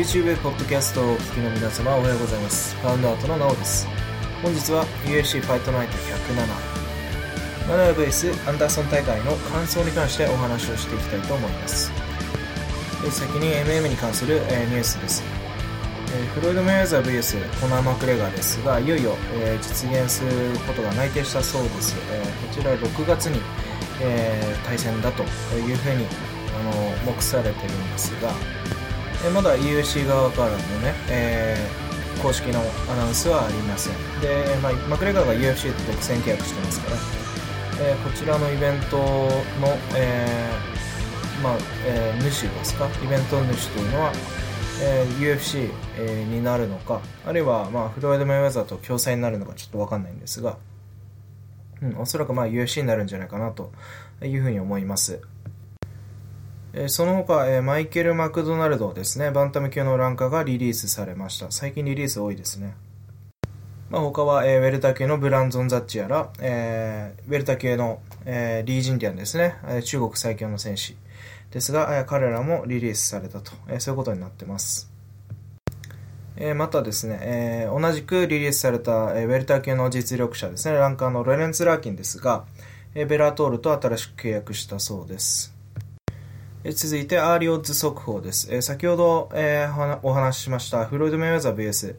YouTube ポッドキャストをお聞きの皆様おはようございます。ファウンドアートのなおです。本日は UFC ファイトナイト107マナーベースアンダーソン大会の感想に関してお話をしていきたいと思います。先に MM に関する、えニュースです。えフロイド・メイウェザー VS コナー・マクレガーですがいよいよ、え実現することが内定したそうです、えこちら6月に、え対戦だというふうにあの目されてるんですが、えまだ UFC 側からのね、えー、公式のアナウンスはありません。で、まあ、マクレガーが UFC と独占契約してますから、えー、こちらのイベントの、えー、まあえー、主ですか？イベント主というのは、えー、UFC、えー、になるのかあるいは、まあ、フロイド・メイウェザーと共催になるのかちょっと分かんないんですが、うん、おそらくまあ UFC になるんじゃないかなというふうに思います。その他、マイケル・マクドナルドですね、バンタム級のランカーがリリースされました。最近リリース多いですね。まあ、他は、えウェルタ級のブランゾン・ザッチやら、えー、ウェルタ級の、えー、リー・ジンディアンですね、中国最強の戦士ですが、え彼らもリリースされたと、えそういうことになってます。えまたですね、え同じくリリースされた、えウェルタ級の実力者ですね、ランカーのロレンツ・ラーキンですが、えベラトールと新しく契約したそうです。続いて、アーリーオッズ速報です。え先ほど、えー、お話ししましたフロイド・メイウェザー VS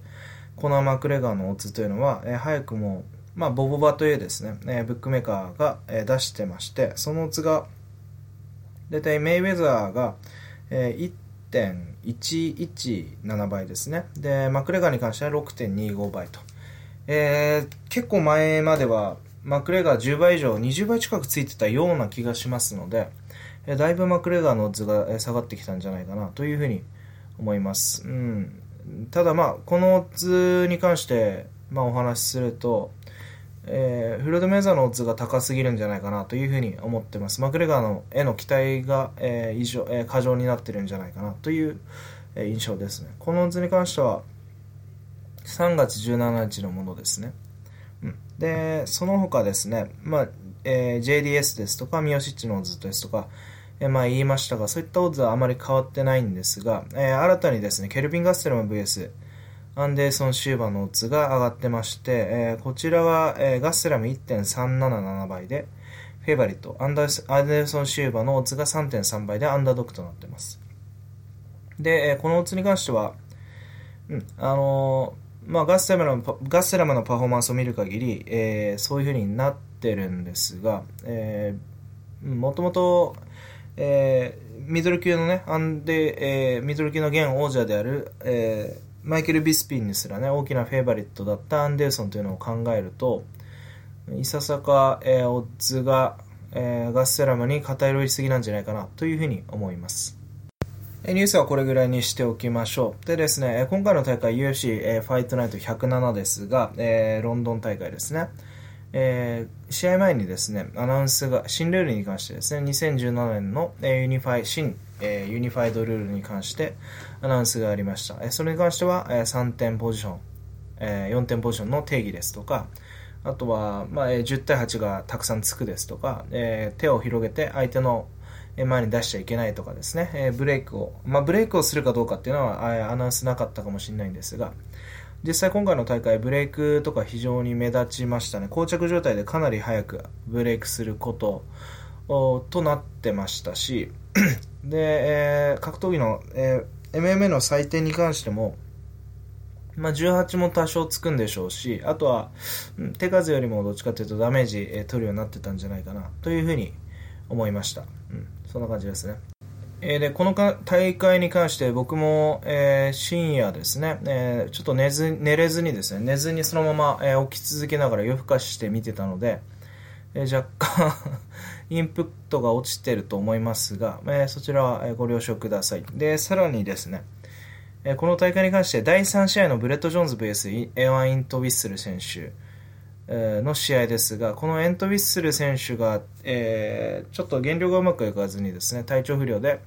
コナー・マクレガーのオッズというのは、え早くも、まあ、ボバダというですね、えブックメーカーが、え出してまして、そのオッズが、大体メイウェザーが、え1.117倍ですね。で、マクレガーに関しては6.25倍と。え、結構前までは、マクレガー10倍以上、20倍近くついてたような気がしますので、えだいぶマクレガーのオッズが下がってきたんじゃないかなというふうに思います。うん、ただまあ、このオッズに関して、まあ、お話しすると、えー、フロード・メーザーのオッズが高すぎるんじゃないかなというふうに思ってます。マクレガーのへの期待が、えー、異常、えー、過剰になってるんじゃないかなという、え、印象ですね。このオッズに関しては、3月17日のものですね。うん、で、その他ですね、まあ、えー、JDS ですとか、ミオシッチのオッズですとか、え、まあ言いましたが、そういったオッズはあまり変わってないんですが、えー、新たにですね、ケルビン・ガステルマ VS、アンデーソン・シューバーのオッズが上がってまして、えー、こちらは、えー、ガステラム1.377倍で、フェイバリット、アンダーアデーソン・シューバーのオッズが3.3倍でアンダードックとなってます。で、え、このオッズに関しては、うん、あの、まあ、ガステラムの、ガステラムのパフォーマンスを見る限り、えー、そういう風になってるんですが、えー、もともと、えー、ミドル級のね、アンデ、えー、ミドル級の現王者である、えー、マイケル・ビスピンにすらね、大きなフェイバリットだったアンデーソンというのを考えると、いささか、えー、オッズが、えー、ガスセラムに偏りすぎなんじゃないかなというふうに思います。ニュースはこれぐらいにしておきましょう。でですね、今回の大会 UFC、えー、ファイトナイト107ですが、えー、ロンドン大会ですね。えー、試合前にですね、アナウンスが、新ルールに関してですね、2017年の、えー、ユニファイ、新、えー、ユニファイドルールに関してアナウンスがありました。えー、それに関しては、えー、3点ポジション、えー、4点ポジションの定義ですとか、あとは、まあ、えー、10対8がたくさんつくですとか、えー、手を広げて相手の前に出しちゃいけないとかですね、えー、ブレイクを、まあ、ブレイクをするかどうかっていうのは、アナウンスなかったかもしれないんですが、実際今回の大会ブレイクとか非常に目立ちましたね膠着状態でかなり早くブレイクすることとなってましたし で、えー、格闘技の、えー、MMA の採点に関してもまあ、18も多少つくんでしょうし、あとは、手数よりもどっちかというとダメージ、えー、取るようになってたんじゃないかなというふうに思いました。うん、そんな感じですね。えー、でこのか大会に関して僕も、えー、深夜ですね、えー、ちょっと寝ず寝れずにですね寝ずにそのまま、え起き続けながら夜更かしして見てたので、え若干 インプットが落ちてると思いますが、えそちらはご了承ください。でさらにですね、えこの大会に関して第3試合のブレット・ジョーンズ VS イアン・エントウィッスル選手。の試合ですが、このエント・ウィッスル選手が、えー、ちょっと減量がうまくいかずにですね、体調不良で、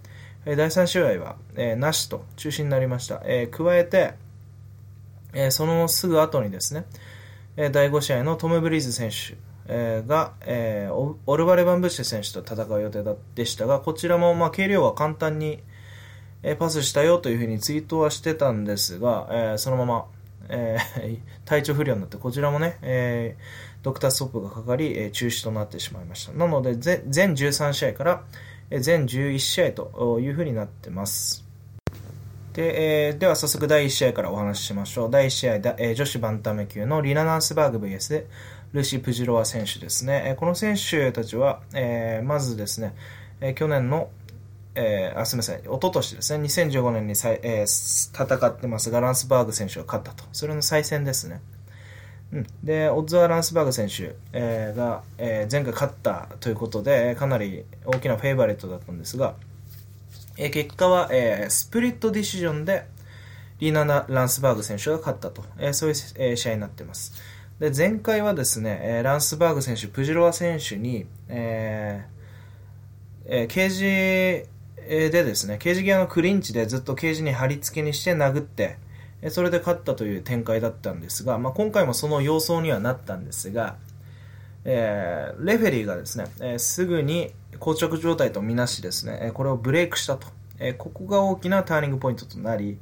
第3試合は、えー、なしと中止になりました。えー、加えて、え、そのすぐ後にですね、え、第5試合のトム・ブリーズ選手、え、が、え、オルバレ・バンブッシュ選手と戦う予定でしたが、こちらも、まあ、軽量は簡単に、えパスしたよというふうにツイートはしてたんですが、え、そのまま、えー、体調不良になって、こちらもね、えー、ドクターストップがかかり、え中止となってしまいました。なので、全13試合から、え全11試合というふうになってます。で、えー、では早速第1試合からお話ししましょう。第1試合だ、えー、女子バンタム級のリナ・ナンスバーグ VS でルシー・プジロワ選手ですね。えー、この選手たちは、えー、まずですね、えー、去年の、えー、あ、すみません、一昨年ですね、2015年にさい、えー、戦ってますが、ランスバーグ選手が勝ったと。それの再戦ですね。うん、で、オッズはランスバーグ選手、えー、が、えー、前回勝ったということで、かなり大きなフェイバリットだったんですが、えー、結果は、えー、スプリットディシジョンでリーナ・ランスバーグ選手が勝ったと、えー、そういう、えー、試合になってます。で前回はですね、えー、ランスバーグ選手、プジロワ選手に、えーえー、ケージでですね、ケージ際のクリンチでずっとケージに貼り付けにして殴って、それで勝ったという展開だったんですが、まあ、今回もその様相にはなったんですが、えー、レフェリーがですね、えー、すぐに膠着状態とみなしですね、これをブレイクしたと。えここが大きなターニングポイントとなり、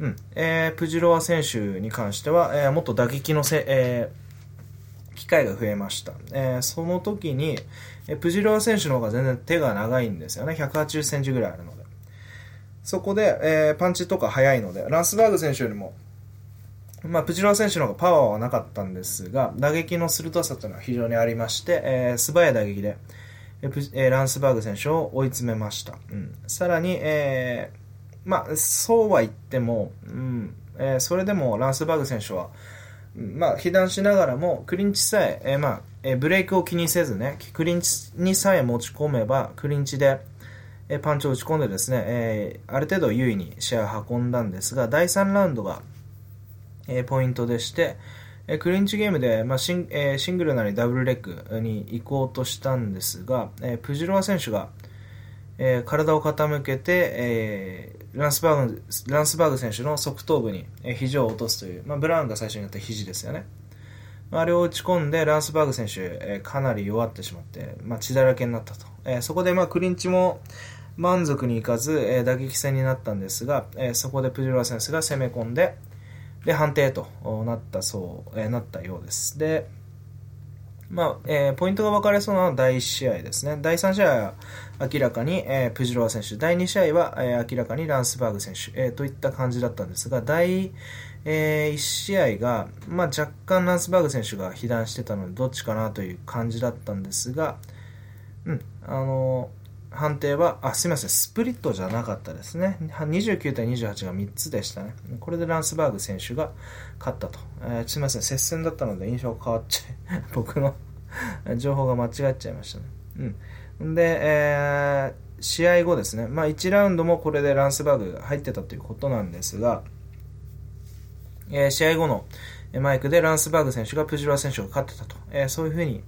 うんえー、プジロワ選手に関しては、えー、もっと打撃のせ、えー、機会が増えました。えー、その時に、え、プジロワ選手の方が全然手が長いんですよね。180センチぐらいあるので。そこで、えー、パンチとか速いので、ランスバーグ選手よりも、まあ、プジロワ選手の方がパワーはなかったんですが、打撃の鋭さというのは非常にありまして、えー、素早い打撃で、えランスバーグ選手を追い詰めました。うん、さらに、えー、まあ、そうは言っても、うんえー、それでもランスバーグ選手は、まあ、被弾しながらも、クリンチさえ、えー、まあ、え、ブレイクを気にせずね、クリンチにさえ持ち込めば、クリンチで、え、パンチを打ち込んでですね、え、ある程度優位に試合を運んだんですが、第3ラウンドが、え、ポイントでして、えクリンチゲームで、まあシンえ、シングルなりダブルレッグに行こうとしたんですが、え、プジロワ選手が、え、体を傾けて、え、ランスバーグランスバーグ選手の側頭部に、えー、肘を落とすという、まあ、ブラウンが最初にやった肘ですよね。あれを打ち込んで、ランスバーグ選手、えー、かなり弱ってしまって、まあ、血だらけになったと。えー、そこで、まあ、クリンチも満足にいかず、えー、打撃戦になったんですが、え、そこでプジロワ選手が攻め込んで、で、判定となったそう、え、なったようです。で、まあ、え、ポイントが分かれそうなのは第1試合ですね。第3試合は明らかに、え、プジロワ選手、第2試合は、え、明らかにランスバーグ選手、え、といった感じだったんですが、第、えー、1試合が、まあ、若干ランスバーグ選手が被弾してたので、どっちかなという感じだったんですが、うん、あの判定は、あ、すみません、スプリットじゃなかったですね。29対28が3つでしたね。これでランスバーグ選手が勝ったと。えー、すみません、接戦だったので印象変わっちゃい、僕の情報が間違っちゃいましたね。うん。で、えー、試合後ですね、まあ1ラウンドもこれでランスバーグが入ってたということなんですが、えー、試合後のマイクでランスバーグ選手がプジロワ選手が勝ってたと。えー、そういうふうに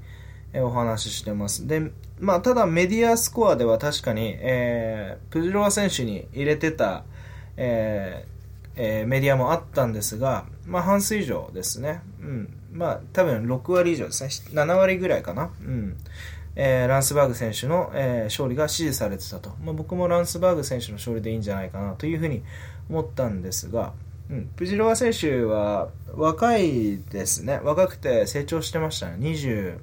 お話ししてます。で、まあ、ただメディアスコアでは確かに、えー、プジロワ選手に入れてた、ええー、メディアもあったんですが、まあ、半数以上ですね。うん。まあ、多分6割以上ですね。7割ぐらいかな。うん。えー、ランスバーグ選手の、えー、勝利が支持されてたと。まあ、僕もランスバーグ選手の勝利でいいんじゃないかなというふうに思ったんですが、うん、プジロワ選手は若いですね。若くて成長してましたね。20、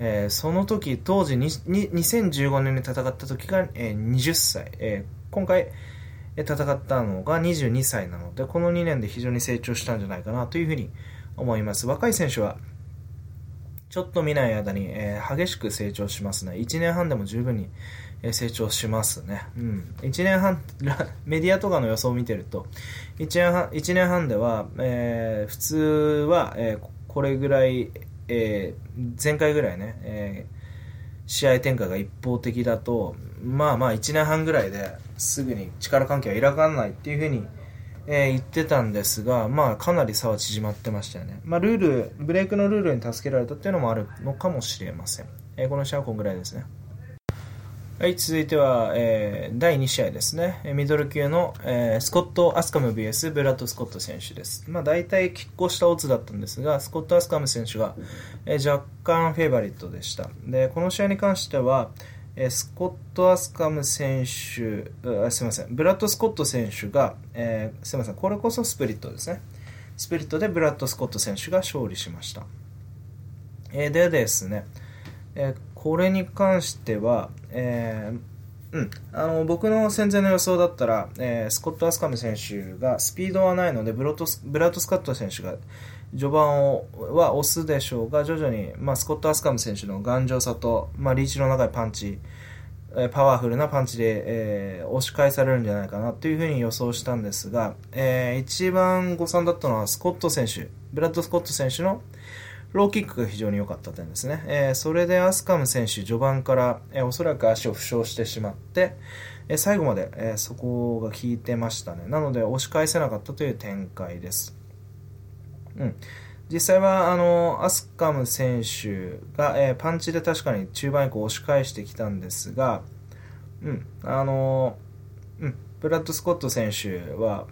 えー、その時、当時にに2015年に戦った時が、えー、20歳、えー、今回戦ったのが22歳なので、この2年で非常に成長したんじゃないかなというふうに思います。若い選手は、ちょっと見ない間に、えー、激しく成長しますね。1年半でも十分に、成長しますね。うん。1年半、メディアとかの予想を見てると、1年半 ,1 年半では、えー、普通は、えー、これぐらい、えー、前回ぐらいね、え、試合展開が一方的だと、まあまあ1年半ぐらいですぐに力関係は開かんないっていうふうに、え、言ってたんですが、まあかなり差は縮まってましたよね。まあルール、ブレイクのルールに助けられたっていうのもあるのかもしれません。え、この試合はこんぐらいですね。はい、続いては、えー、第2試合ですね。ミドル級の、えー、スコット・アスカム VS ブラッド・スコット選手です。まあ、大体拮抗したオッズだったんですが、スコット・アスカム選手が、えー、若干フェイバリットでした。で、この試合に関しては、えスコット・アスカム選手、あすみません、ブラッド・スコット選手が、えすみません、これこそスプリットですね。スプリットでブラッド・スコット選手が勝利しました。えでですね、えーこれに関しては、えーうん、あの僕の戦前の予想だったら、えースコット・アスカム選手がスピードはないのでブロトスブラッド・スカット選手が序盤をは押すでしょうが徐々に、まあ、スコット・アスカム選手の頑丈さと、まあ、リーチの長いパンチ、えパワフルなパンチで、えー押し返されるんじゃないかなというふうに予想したんですが、えー一番誤算だったのはスコット選手ブラッド・スコット選手のローキックが非常に良かった点ですね。えーそれでアスカム選手、序盤から、えーおそらく足を負傷してしまって、えー最後まで、えーそこが効いてましたね。なので、押し返せなかったという展開です。うん。実際は、あの、アスカム選手が、えーパンチで確かに中盤以降押し返してきたんですが、うん、あの、うん、ブラッド・スコット選手は、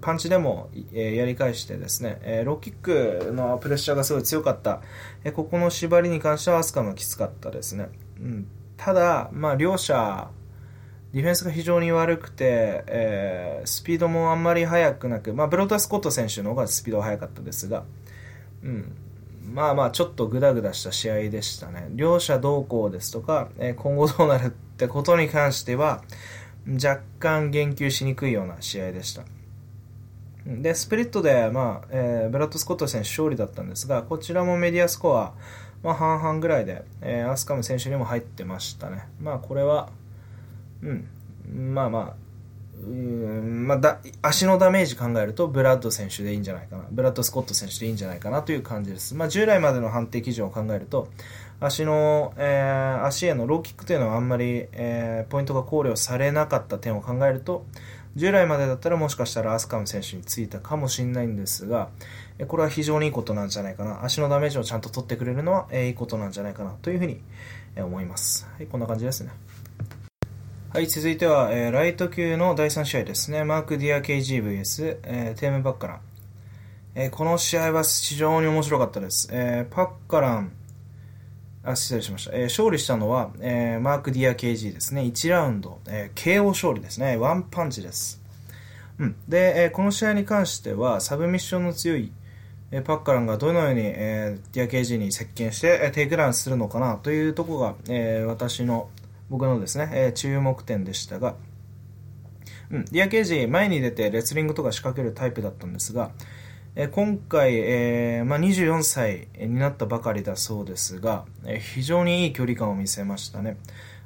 パンチでも、えやり返してですね、えーローキックのプレッシャーがすごい強かった、えここの縛りに関してはアスカムきつかったですね。うん、ただ、まあ、両者、ディフェンスが非常に悪くて、えースピードもあんまり速くなく、まあ、ブロータ・スコット選手の方がスピードは速かったですが、うん、まあまあちょっとグダグダした試合でしたね。両者どうこうですとか、えー今後どうなるってことに関しては、若干言及しにくいような試合でした。で、スプリットで、まあ、えーブラッド・スコット選手勝利だったんですが、こちらもメディアスコア、まあ、半々ぐらいで、えーアスカム選手にも入ってましたね。まあ、これは、うん、まあまあ、うん。まあ、だ足のダメージ考えるとブラッド選手でいいんじゃないかな。ブラッド・スコット選手でいいんじゃないかなという感じです、まあ、従来までの判定基準を考えると足の、えー足へのローキックというのはあんまり、えーポイントが考慮されなかった点を考えると従来までだったらもしかしたらアスカム選手についたかもしれないんですがこれは非常にいいことなんじゃないかな足のダメージをちゃんと取ってくれるのは、えいいことなんじゃないかなというふうに、思います、はい、こんな感じですねはい、続いては、えーライト級の第3試合ですね。マーク・ディア キージ VS、えーテーム・パッカラン。えーこの試合は非常に面白かったです。えーパッカラン、あ、失礼しました。えー勝利したのは、えーマーク・ディア KG ですね。1ラウンド、えー KO 勝利ですね。ワンパンチです。うん。で、えーこの試合に関しては、サブミッションの強い、えーパッカランがどのように、えーディア キージ に接近して、えーテイクダウンするのかなというところが、えー私の僕のですね、えー注目点でしたが、うん、ディアケージ前に出てレスリングとか仕掛けるタイプだったんですが、え今回、えーまあ、24歳になったばかりだそうですが、え非常にいい距離感を見せましたね。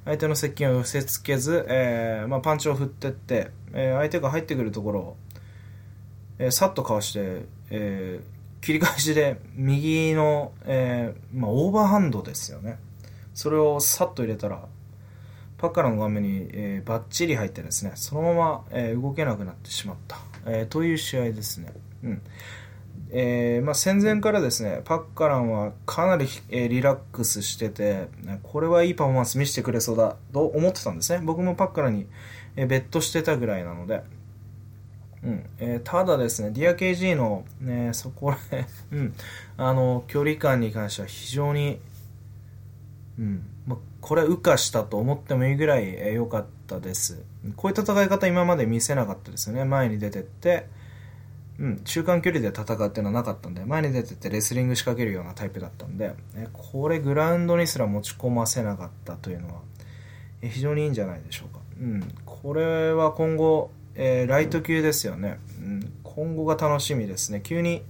相手の接近を寄せつけず、えーまあ、パンチを振ってって、えー相手が入ってくるところを、えさっとかわして、え切り返しで右の、えまあ、オーバーハンドですよね。それをさっと入れたらパッカランの顔面に、えーバッチリ入ってですねそのまま、え動けなくなってしまった、えという試合ですね、うん。えーまあ、戦前からですねパッカランはかなり、えーリラックスしててこれはいいパフォーマンス見せてくれそうだと思ってたんですね。僕もパッカランに、えーベットしてたぐらいなので、うん。えーただですね、ディア キージ の、ね、そこらへん、うん、あの距離感に関しては非常に、うん。まあ、これは羽化したと思ってもいいぐらいえーかったです。こういう戦い方今まで見せなかったですよね。前に出てって、うん、中間距離で戦うっていうのはなかったんで、前に出ててレスリング仕掛けるようなタイプだったんで、えこれグラウンドにすら持ち込ませなかったというのは、え非常にいいんじゃないでしょうか。うん、これは今後、えーライト級ですよね、うん。今後が楽しみですね。急に、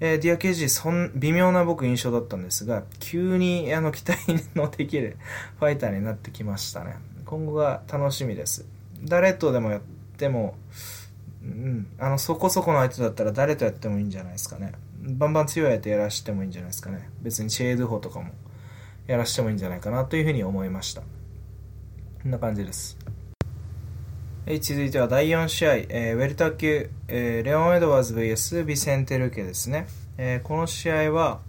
えーディアケージそん微妙な僕印象だったんですが急にあの期待のできる ファイターになってきましたね今後が楽しみです誰とでもやっても、うん、あのそこそこの相手だったら誰とやってもいいんじゃないですかね。バンバン強い相手やらしてもいいんじゃないですかね。別にチェードホとかもやらしてもいいんじゃないかなというふうに思いました。こんな感じです。え続いては第4試合、えーウェルター級、えーレオン・エドワーズ VS ビセンテ・ルケですね、えーこの試合は、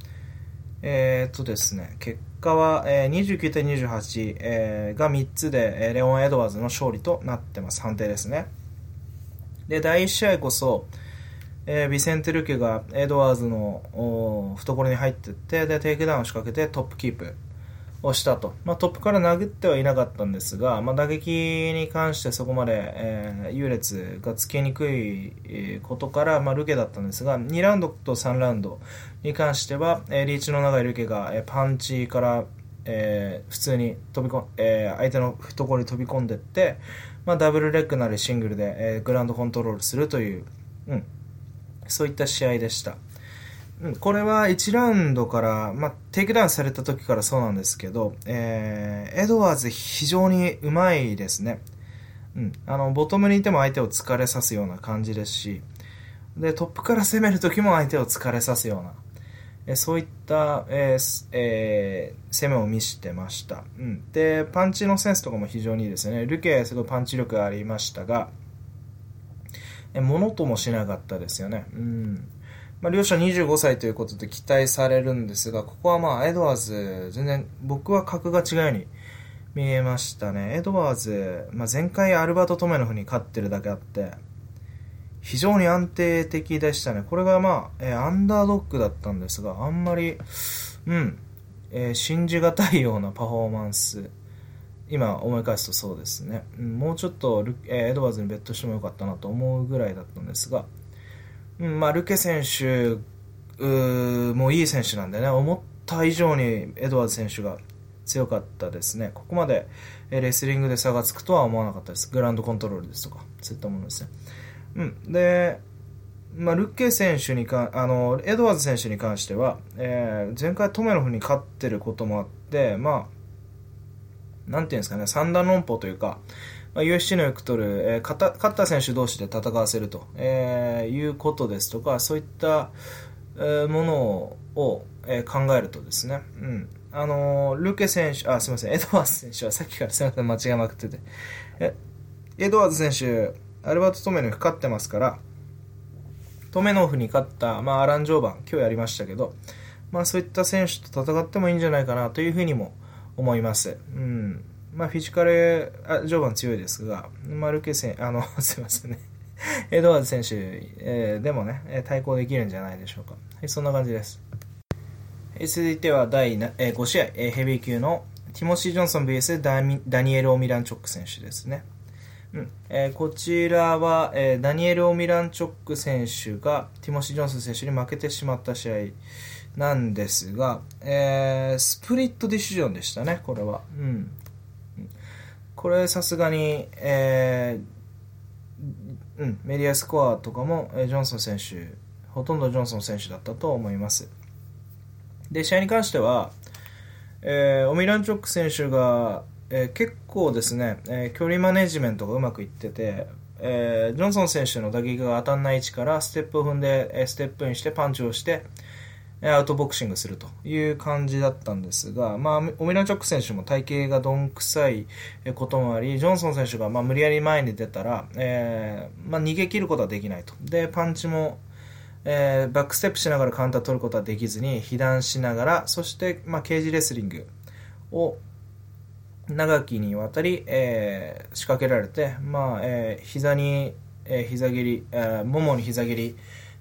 えっとですね、結果は、えー29対28、えーが3つで、えーレオン・エドワーズの勝利となってます、判定ですね。で、第1試合こそ、えービセンテ・ルケがエドワーズの懐に入っていって、で、テイクダウンを仕掛けてトップキープをしたと。まあ、トップから殴ってはいなかったんですが、まあ、打撃に関してそこまで、えー、優劣がつけにくいことから、まあ、ルケだったんですが、2ラウンドと3ラウンドに関しては、えー、リーチの長いルケが、えー、パンチから、えー、普通に飛び込えー、相手の懐に飛び込んでいって、まあ、ダブルレッグなりシングルで、えー、グランドコントロールするという、うん、そういった試合でした。うんこれは1ラウンドから、まあ、テイクダウンされた時からそうなんですけど、えー、エドワーズ非常にうまいですね。うん。あの、ボトムにいても相手を疲れさすような感じですし、で、トップから攻める時も相手を疲れさすような、えそういった、えーえー、攻めを見せてました。うん。で、パンチのセンスとかも非常にいいですね。ルケすごいパンチ力がありましたが、え、ものともしなかったですよね。うん。まあ、両者25歳ということで期待されるんですが、ここはまあ、エドワーズ、全然僕は格が違うように見えましたね。エドワーズ、まあ、前回アルバート・トメノフに勝ってるだけあって、非常に安定的でしたね。これがまあ、えー、アンダードッグだったんですが、あんまり、うん、えー、信じがたいようなパフォーマンス。今思い返すとそうですね。うん、もうちょっとル、えー、エドワーズにベットしてもよかったなと思うぐらいだったんですが、うんまあ、ルケ選手もういい選手なんでね、思った以上にエドワーズ選手が強かったですね。ここまでレスリングで差がつくとは思わなかったです。グラウンドコントロールですとか、そういったものですね。うん。で、まあ、ルッケ選手にか、あの、エドワーズ選手に関しては、えー、前回トメロフに勝ってることもあって、まあ、なんていうんですかね、三段論法というか、まあ、UFC のよく取る、えー、勝った選手同士で戦わせると、えー、いうことですとか、そういった、えー、ものを、えー、考えるとですね、うん。あのー、ルケ選手、あ、すみません、エドワーズ選手はさっきからすみません、間違いまくってて、え、エドワーズ選手、アルバート・トメノフ勝ってますから、トメノフに勝った、まあ、アラン・ジョーバン、今日やりましたけど、まあ、そういった選手と戦ってもいいんじゃないかなというふうにも思います。うん。まあ、フィジカルあ序盤強いですが、マルケ選あの、すいませんね。エドワーズ選手、えー、でもね、対抗できるんじゃないでしょうか。はい、そんな感じです。続いては第え5試合、ヘビー級のティモシー・ジョンソン VS ダダニエル・オミランチョック選手ですね。うんえー、こちらは、えー、ダニエル・オミランチョック選手がティモシー・ジョンソン選手に負けてしまった試合なんですが、えー、スプリットディシジョンでしたね、これは。うんこれさすがに、えー、うん、メディアスコアとかも、えジョンソン選手、ほとんどジョンソン選手だったと思います。で、試合に関しては、えー、オミランチョック選手が、えー、結構ですね、えー、距離マネジメントがうまくいってて、えー、ジョンソン選手の打撃が当たらない位置からステップを踏んで、えステップインしてパンチをして、えアウトボクシングするという感じだったんですが、まあ、オミランチョック選手も体型がどんくさいこともあり、ジョンソン選手がまあ無理やり前に出たら、えまあ、逃げ切ることはできないと。で、パンチも、えー、バックステップしながらカウンター取ることはできずに、被弾しながら、そして、まあ、ケージレスリングを長きにわたり、えー、仕掛けられて、まあ、えー、膝に、えー、膝蹴り、えー、ももに膝蹴り、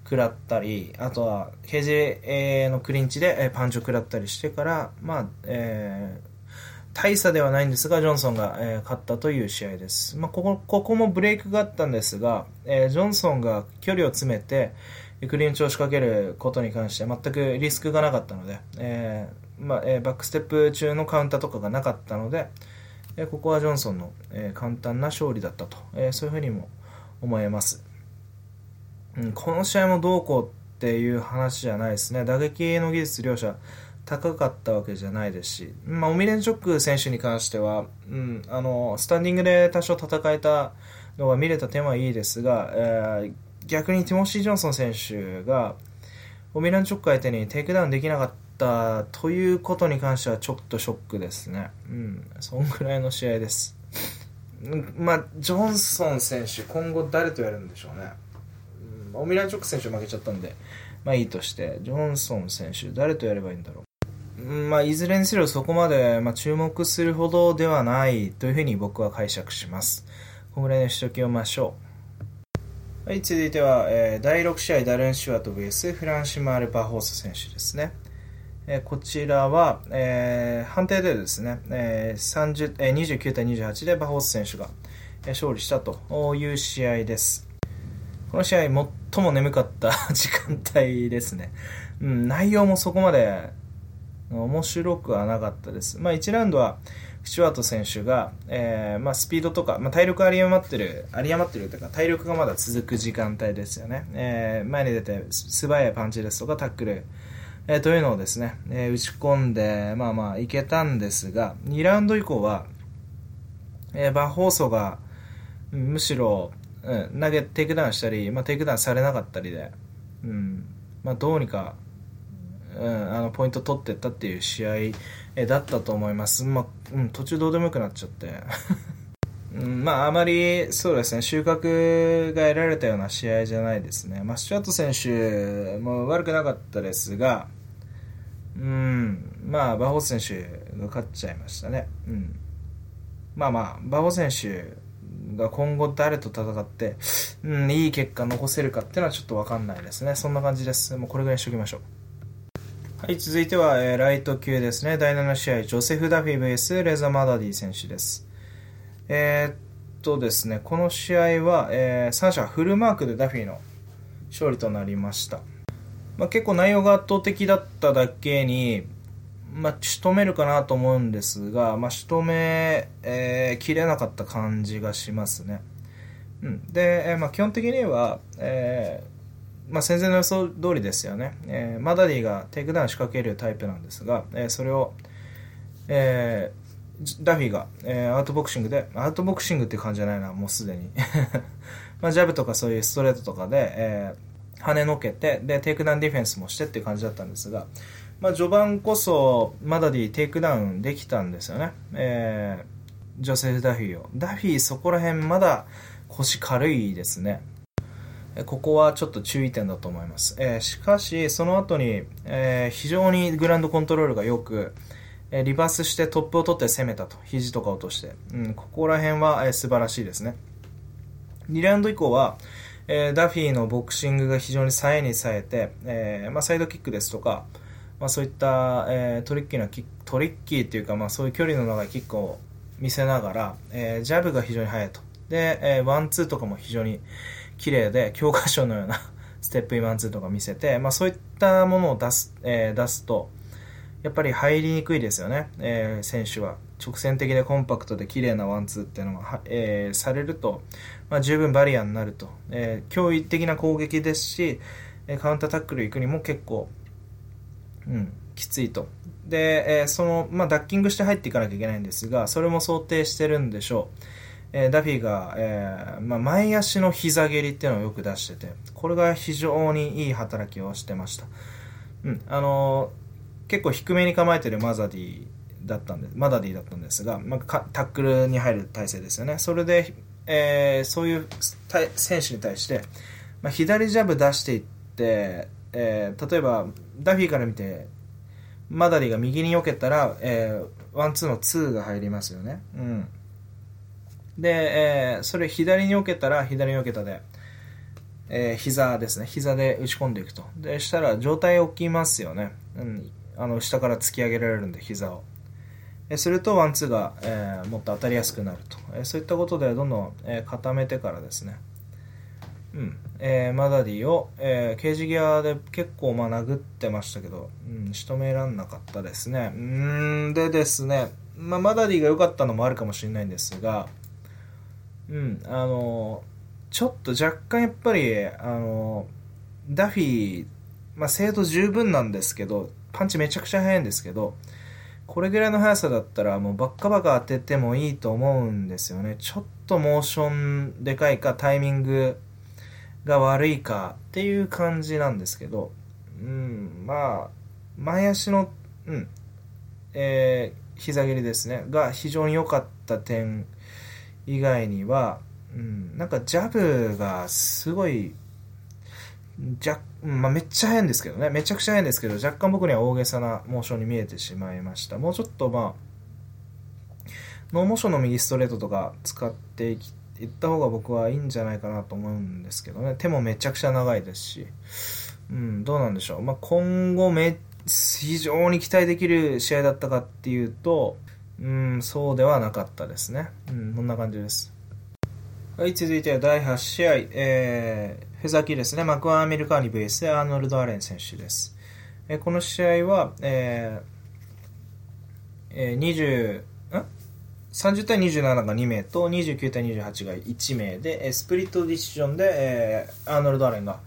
食らったり、あとは、ケージのクリンチでえパンチを食らったりしてから、まあ、えー、大差ではないんですが、ジョンソンが、えー、勝ったという試合です。まあ、ここ、ここもブレイクがあったんですが、えー、ジョンソンが距離を詰めて、クリンチを仕掛けることに関して全くリスクがなかったので、えー、まあ、えー、バックステップ中のカウンターとかがなかったので、えー、ここはジョンソンの、えー、簡単な勝利だったと、えー、そういうふうにも思えます。うん、この試合もどうこうっていう話じゃないですね。打撃の技術両者高かったわけじゃないですし、まあ、オミレンチョック選手に関しては、うん、あの、スタンディングで多少戦えたのが見れた点はいいですが、えー、逆にティモシー・ジョンソン選手が、オミランチョック相手にテイクダウンできなかったということに関してはちょっとショックですね。うん、そんぐらいの試合です。まあ、ジョンソン選手、今後誰とやるんでしょうね。オミランチョック選手負けちゃったんで、まあいいとして、ジョンソン選手、誰とやればいいんだろう。まあ、いずれにせよそこまで、まあ、注目するほどではないというふうに僕は解釈します。このぐらいにしときましょう。はい、続いては、えー、第6試合ダルン・シュワート VS フランシマール・バホース選手ですね。え、こちらは、えー、判定でですね、えーえー、29対28でバホース選手が、勝利したという試合です。この試合、最も眠かった 時間帯ですね。うん、内容もそこまで面白くはなかったです。まあ、1ラウンドは、スチュワート選手が、えー、まあ、スピードとか、まあ、体力あり余ってる、あり余ってるというか、体力がまだ続く時間帯ですよね。えー、前に出て素早いパンチですとか、タックル、えー、というのをですね、えー、打ち込んで、まあまあ、いけたんですが、2ラウンド以降は、えー、バホーゾが、むしろ、うん、投げ、テイクダウンしたり、まあ、テイクダウンされなかったりで、うん、まあ、どうにか、うん、あの、ポイント取ってったっていう試合、えだったと思います。まあ、うん、途中どうでもよくなっちゃって。うん、まあ、あまり、そうですね、収穫が得られたような試合じゃないですね。まあ、スチュワート選手も悪くなかったですが、うん、まあ、バホ選手が勝っちゃいましたね。うん。まあまあ、バホ選手が今後誰と戦って、うん、いい結果残せるかっていうのはちょっとわかんないですね。そんな感じです。もうこれぐらいにしときましょう。はい、続いては、えー、ライト級ですね。第7試合、ジョセフ・ダフィー VS レザ・マダディ選手です。えー、っとですね、この試合は、えー、3者フルマークでダフィーの勝利となりました。まあ、結構内容が圧倒的だっただけに、まあ、仕留めるかなと思うんですが、まあ、仕留め、えー、きれなかった感じがしますね。うん、で、えー、まあ、基本的には、えーまあ、戦前の予想通りですよね、えー、マダディがテイクダウン仕掛けるタイプなんですが、えー、それを、えー、ダフィーが、えー、アウトボクシングで、アウトボクシングっていう感じじゃないな、もうすでに。まあ、ジャブとかそういうストレートとかで、えー、跳ねのけて、で、テイクダウンディフェンスもしてっていう感じだったんですが、まあ、序盤こそ、マダディテイクダウンできたんですよね。えー、ジョセフ・ダフィーを。ダフィーそこら辺まだ腰軽いですね。ここはちょっと注意点だと思います。えー、しかし、その後に、えー、非常にグランドコントロールが良く、え、リバースしてトップを取って攻めたと。肘とか落として。うん、ここら辺は、えー、素晴らしいですね。2ラウンド以降は、えー、ダフィーのボクシングが非常に冴えに冴えて、えーまあ、サイドキックですとか、まあ、そういった、えー、トリッキーなキ、トリッキーっていうか、まあ、そういう距離の長いキックを見せながら、えー、ジャブが非常に速いと。で、えー、ワンツーとかも非常に、綺麗で教科書のような ステップインワンツーとか見せて、まあ、そういったものを出す,、えー、出すとやっぱり入りにくいですよね、えー、選手は直線的でコンパクトで綺麗なワンツーっていうのが、えー、されると、まあ、十分バリアになると、えー、驚異的な攻撃ですしカウンタータックル行くにも結構、うん、きついと。で、えー、その、まあ、ダッキングして入っていかなきゃいけないんですがそれも想定してるんでしょう。えー、ダフィーが、えーまあ、前足の膝蹴りっていうのをよく出してて、これが非常にいい働きをしてました。うん、あのー、結構低めに構えてるマザディだったんで、マダディだったんですが、まあ、タックルに入る体勢ですよね。それで、えー、そういう選手に対して、まあ、左ジャブ出していって、えー、例えば、ダフィーから見て、マダディが右に避けたら、えー、ワンツーのツーが入りますよね。うん。で、えー、それ左に避けたら左に避けたで、えー、膝ですね。膝で打ち込んでいくと。で、したら上体起きますよね。うん。あの、下から突き上げられるんで、膝を。すると、ワンツーが、えー、もっと当たりやすくなると。えそういったことで、どんどん、え固めてからですね。うん。えー、マダディを、えー、ケージギアで結構、まあ、殴ってましたけど、うん、仕留めらんなかったですね。うん、でですね、まあ、マダディが良かったのもあるかもしれないんですが、うん、あの、ちょっと若干やっぱり、あの、ダフィー、まあ、精度十分なんですけど、パンチめちゃくちゃ速いんですけど、これぐらいの速さだったらもうバッカバカ当ててもいいと思うんですよね。ちょっとモーションでかいかタイミングが悪いかっていう感じなんですけど、うん、まあ、前足の、うん、えー、膝蹴りですね、が非常に良かった点以外には、うん、なんかジャブがすごい、じゃまあ、めっちゃ速いんですけどね、めちゃくちゃ速いんですけど、若干僕には大げさなモーションに見えてしまいました。もうちょっとまあ、ノーモーションの右ストレートとか使っていった方が僕はいいんじゃないかなと思うんですけどね、手もめちゃくちゃ長いですし、うん、どうなんでしょう。まあ、今後め非常に期待できる試合だったかっていうと、うん、そうではなかったですね。うん、こんな感じです。はい、続いては第8試合、えー、フェザーキーですね。マクワンアメリカーニ VS アーノルド・アレン選手です。え、この試合は、えー、えー、20、ん30対27が2名と29対28が1名で、え、スプリットディシジョンで、えー、アーノルド・アレンが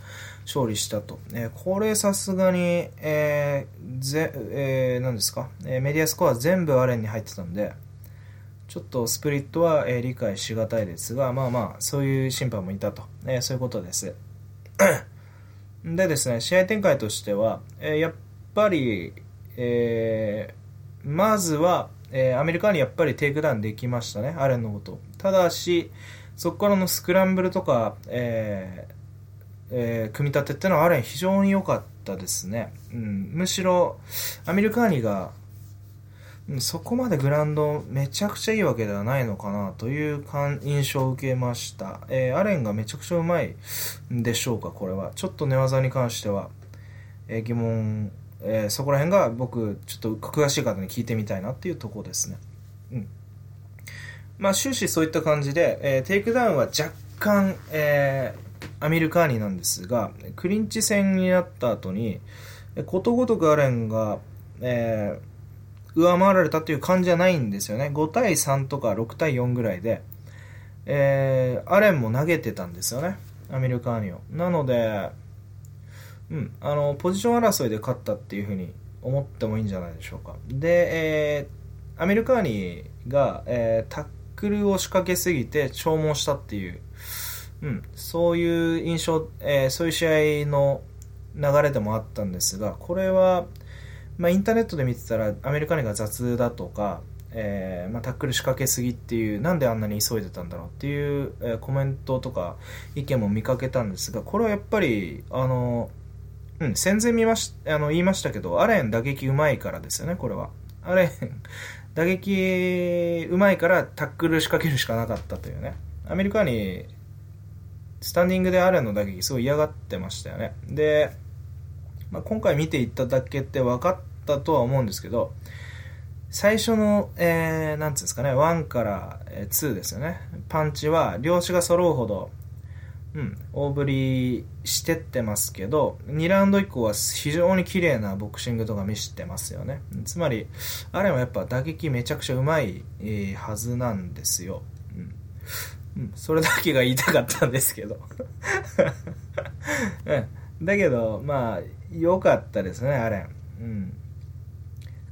勝利したと。えー、これさすがに、えー、ぜ、えー、何ですか、え、メディアスコア全部アレンに入ってたんで、ちょっとスプリットは、え、理解しがたいですが、まあまあ、そういう審判もいたと。え、そういうことです。でですね、試合展開としては、えー、やっぱり、えー、まずは、えー、アミルカーニやっぱりテイクダウンできましたね、アレンのこと。ただし、そこからのスクランブルとか、えー、えー、組み立てってのはあれ非常に良かったですね。うん、むしろ、アミルカーニが、そこまでグラウンドめちゃくちゃいいわけではないのかなという印象を受けました。えー、アレンがめちゃくちゃうまいんでしょうか、これは。ちょっと寝技に関しては、えー、疑問、えー、そこら辺が僕、ちょっと詳しい方に聞いてみたいなっていうとこですね。うん。まあ終始そういった感じで、えテイクダウンは若干、えー、アミルカーニなんですが、クリンチ戦になった後に、ことごとくアレンが、えー、上回られたという感じじゃないんですよね。5対3とか6対4ぐらいで、えー、アレンも投げてたんですよね。アミルカーニを。なので、うん、あの、ポジション争いで勝ったっていうふうに思ってもいいんじゃないでしょうか。で、えー、アメリカーニが、えー、タックルを仕掛けすぎて消耗したっていう、うん、そういう印象、えー、そういう試合の流れでもあったんですが、これは、まあ、インターネットで見てたら、アメリカ人が雑だとか、えーまあ、タックル仕掛けすぎっていう、なんであんなに急いでたんだろうっていう、えー、コメントとか意見も見かけたんですが、これはやっぱり、あの、うん、戦前見まし、あの、言いましたけど、アレン打撃うまいからですよね、これは。アレン、打撃うまいからタックル仕掛けるしかなかったというね。アメリカにスタンディングでアレンの打撃すごい嫌がってましたよね。で、まあ、今回見ていただけて分かったとは思うんですけど、最初の、えー、なんつうんですかね、1から2ですよね。パンチは両手が揃うほど、うん、大振りしてってますけど、2ラウンド以降は非常に綺麗なボクシングとか見せてますよね。つまり、アレンはやっぱ打撃めちゃくちゃうまい、はずなんですよ。うんうん、それだけが言いたかったんですけど うん。だけど、まあ、良かったですね、あれ。うん。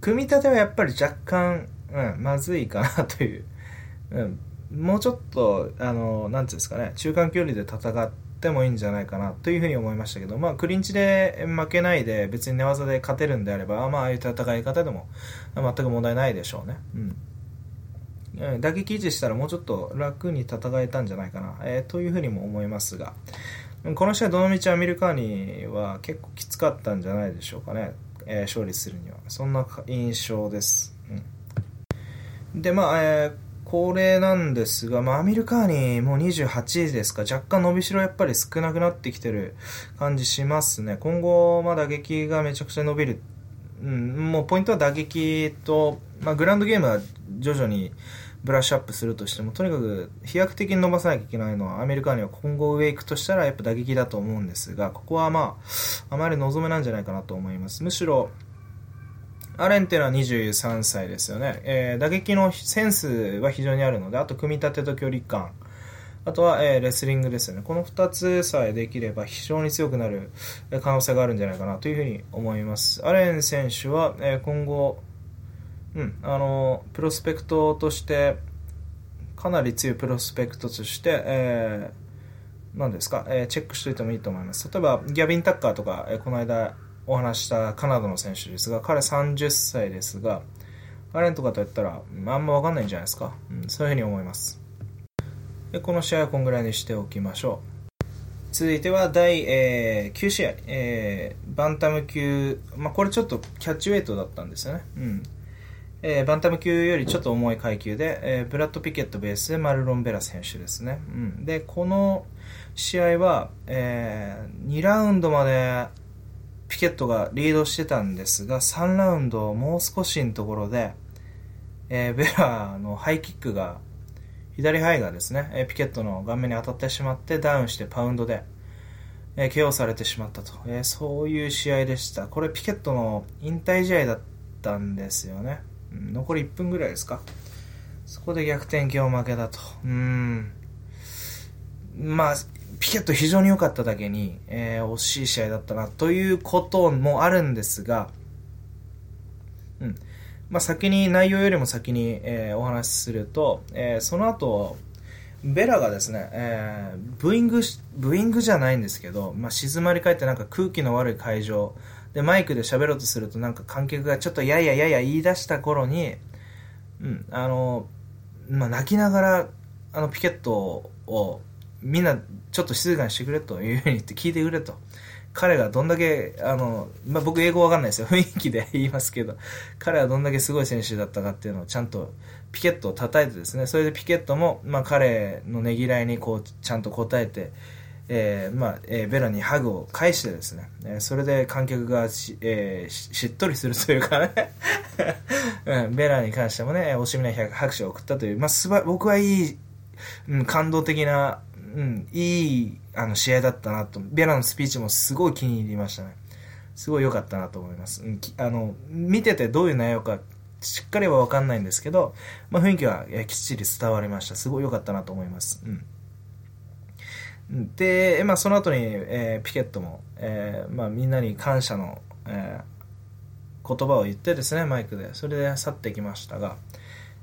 組み立てはやっぱり若干、うん、まずいかなという。うん。もうちょっと、あの、なんていうんですかね、中間距離で戦ってもいいんじゃないかなというふうに思いましたけど、まあ、クリンチで負けないで、別に寝技で勝てるんであれば、まあ、ああいう戦い方でも、全く問題ないでしょうね。うん。打撃維持したらもうちょっと楽に戦えたんじゃないかな、えー、というふうにも思いますが、この試合、どのみちアメリカには結構きつかったんじゃないでしょうかね、えー、勝利するには。そんな印象です。うん、で、まあ、えー、これなんですが、まあ、アメリカにもう28位ですか、若干伸びしろやっぱり少なくなってきてる感じしますね。今後、まあ、打撃がめちゃくちゃ伸びる。うん、もうポイントは打撃と、まあ、グランドゲームは徐々にブラッシュアップするとしても、とにかく飛躍的に伸ばさなきゃいけないのは、アメリカには今後上行くとしたらやっぱ打撃だと思うんですが、ここはまあ、あまり望めなんじゃないかなと思います。むしろ、アレンっていうのは23歳ですよね。えー、打撃のセンスは非常にあるので、あと組み立てと距離感、あとは、えー、レスリングですよね。この2つさえできれば非常に強くなる可能性があるんじゃないかなというふうに思います。アレン選手は、えー、今後、うん、あの、プロスペクトとして、かなり強いプロスペクトとして、えー、何ですか、えー、チェックしておいてもいいと思います。例えば、ギャビン・タッカーとか、えー、この間お話したカナダの選手ですが、彼30歳ですが、アレンとかとやったら、あんまわかんないんじゃないですか？うん、そういうふうに思います。でこの試合はこんぐらいにしておきましょう。続いては第、えー、9試合、えー、バンタム級、まあ、これちょっとキャッチウェイトだったんですよね。うん。えー、バンタム級よりちょっと重い階級で、えー、ブラッド・ピケットベースでマルロン・ベラ選手ですね。うん、で、この試合は、えー、2ラウンドまでピケットがリードしてたんですが、3ラウンドもう少しのところで、えー、ベラのハイキックが、左ハイがですね、えー、ピケットの顔面に当たってしまってダウンしてパウンドで、えー、KO されてしまったと、えー、そういう試合でした。これピケットの引退試合だったんですよね。残り1分ぐらいですか。そこで逆転 KO 負けだと。うん。まあ、ピケット非常に良かっただけに、えー、惜しい試合だったなということもあるんですが、うん。まあ、先に、内容よりも先に、えー、お話しすると、えー、その後、ベラがですね、えー、ブーイング、ブーイングじゃないんですけど、まあ、静まり返ってなんか空気の悪い会場でマイクで喋ろうとするとなんか観客がちょっとやややや言い出した頃に、うん、あの、まあ、泣きながら、あのピケットをみんなちょっと静かにしてくれというふうに言って聞いてくれと。彼がどんだけ、あの、まあ、僕英語わかんないですよ。雰囲気で言いますけど、彼はどんだけすごい選手だったかっていうのをちゃんとピケットを叩いてですね、それでピケットも、まあ、彼のねぎらいにこう、ちゃんと答えて、えー、まあ、えー、ベラにハグを返してですね、えー、それで観客がし,、えー、しっとりするというかね うん、ベラに関してもね、惜しみない拍手を送ったという、まあ、すば、僕はいい、うん、感動的な、うん、いいあの試合だったなと、ベラのスピーチもすごい気に入りましたね。すごい良かったなと思います。うん、あの、見ててどういう内容か、しっかりはわかんないんですけど、まあ、雰囲気はきっちり伝わりました。すごい良かったなと思います。うん。で、まあ、その後に、えー、ピケットも、えー、まあ、みんなに感謝の、えー、言葉を言ってですね、マイクで。それで去ってきましたが、